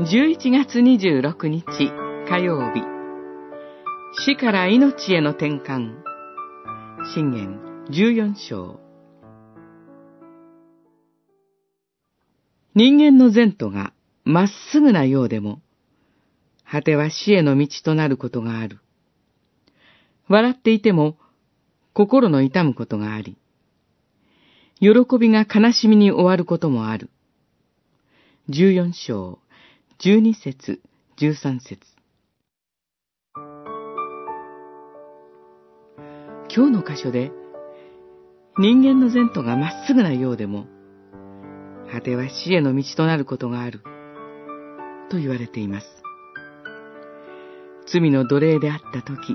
11月26日火曜日死から命への転換信玄14章人間の前途がまっすぐなようでも、果ては死への道となることがある。笑っていても心の痛むことがあり、喜びが悲しみに終わることもある。十四章、十二節、十三節。今日の箇所で、人間の前途がまっすぐなようでも、果ては死への道となることがある、と言われています。罪の奴隷であった時、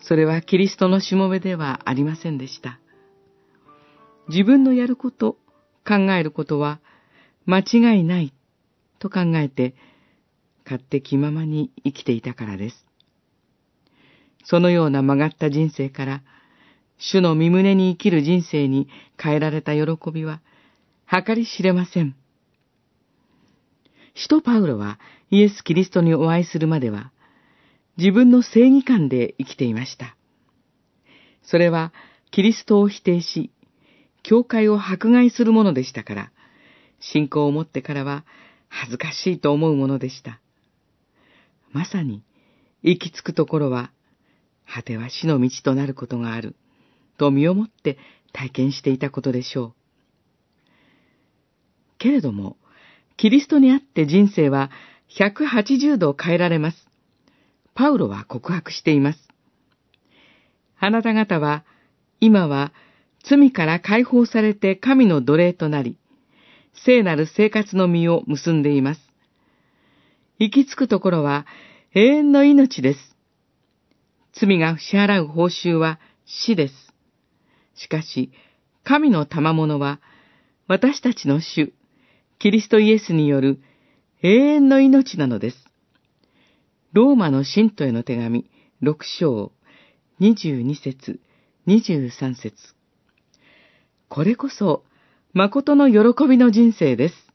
それはキリストのしもべではありませんでした。自分のやること、考えることは間違いないと考えて、勝手気ままに生きていたからです。そのような曲がった人生から、主の身胸に生きる人生に変えられた喜びは、計り知れません。使徒パウロはイエス・キリストにお会いするまでは、自分の正義感で生きていました。それは、キリストを否定し、教会を迫害するものでしたから、信仰を持ってからは恥ずかしいと思うものでした。まさに、行き着くところは、果ては死の道となることがある、と身をもって体験していたことでしょう。けれども、キリストにあって人生は180度変えられます。パウロは告白しています。あなた方は、今は罪から解放されて神の奴隷となり、聖なる生活の実を結んでいます。行き着くところは永遠の命です。罪が支払う報酬は死です。しかし、神の賜物は、私たちの主、キリストイエスによる永遠の命なのです。ローマの信徒への手紙、六章、二十二節、二十三節。これこそ、誠の喜びの人生です。